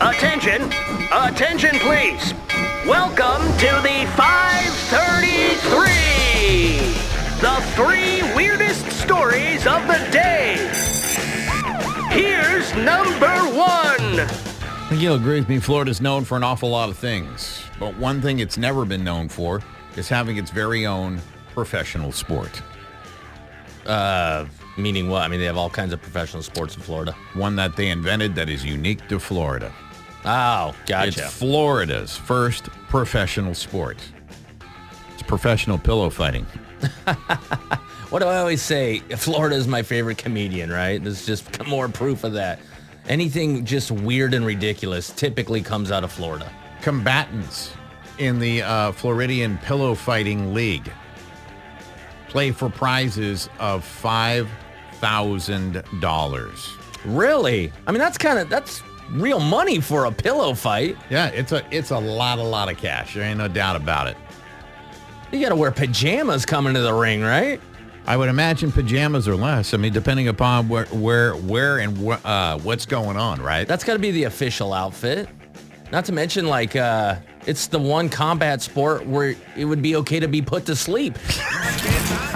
Attention! Attention, please! Welcome to the 533! The three weirdest stories of the day! Here's number one! I think you'll agree with me. Florida's known for an awful lot of things, but one thing it's never been known for is having its very own professional sport. Uh, meaning what? I mean, they have all kinds of professional sports in Florida. One that they invented that is unique to Florida. Oh, gotcha. It's Florida's first professional sport. It's professional pillow fighting. what do I always say? Florida is my favorite comedian, right? There's just more proof of that. Anything just weird and ridiculous typically comes out of Florida. Combatants in the uh, Floridian Pillow Fighting League play for prizes of five thousand dollars. Really? I mean, that's kind of that's real money for a pillow fight. Yeah, it's a it's a lot, a lot of cash. There ain't no doubt about it. You got to wear pajamas coming to the ring, right? I would imagine pajamas or less. I mean, depending upon where, where, where, and wh- uh, what's going on, right? That's got to be the official outfit. Not to mention, like, uh, it's the one combat sport where it would be okay to be put to sleep.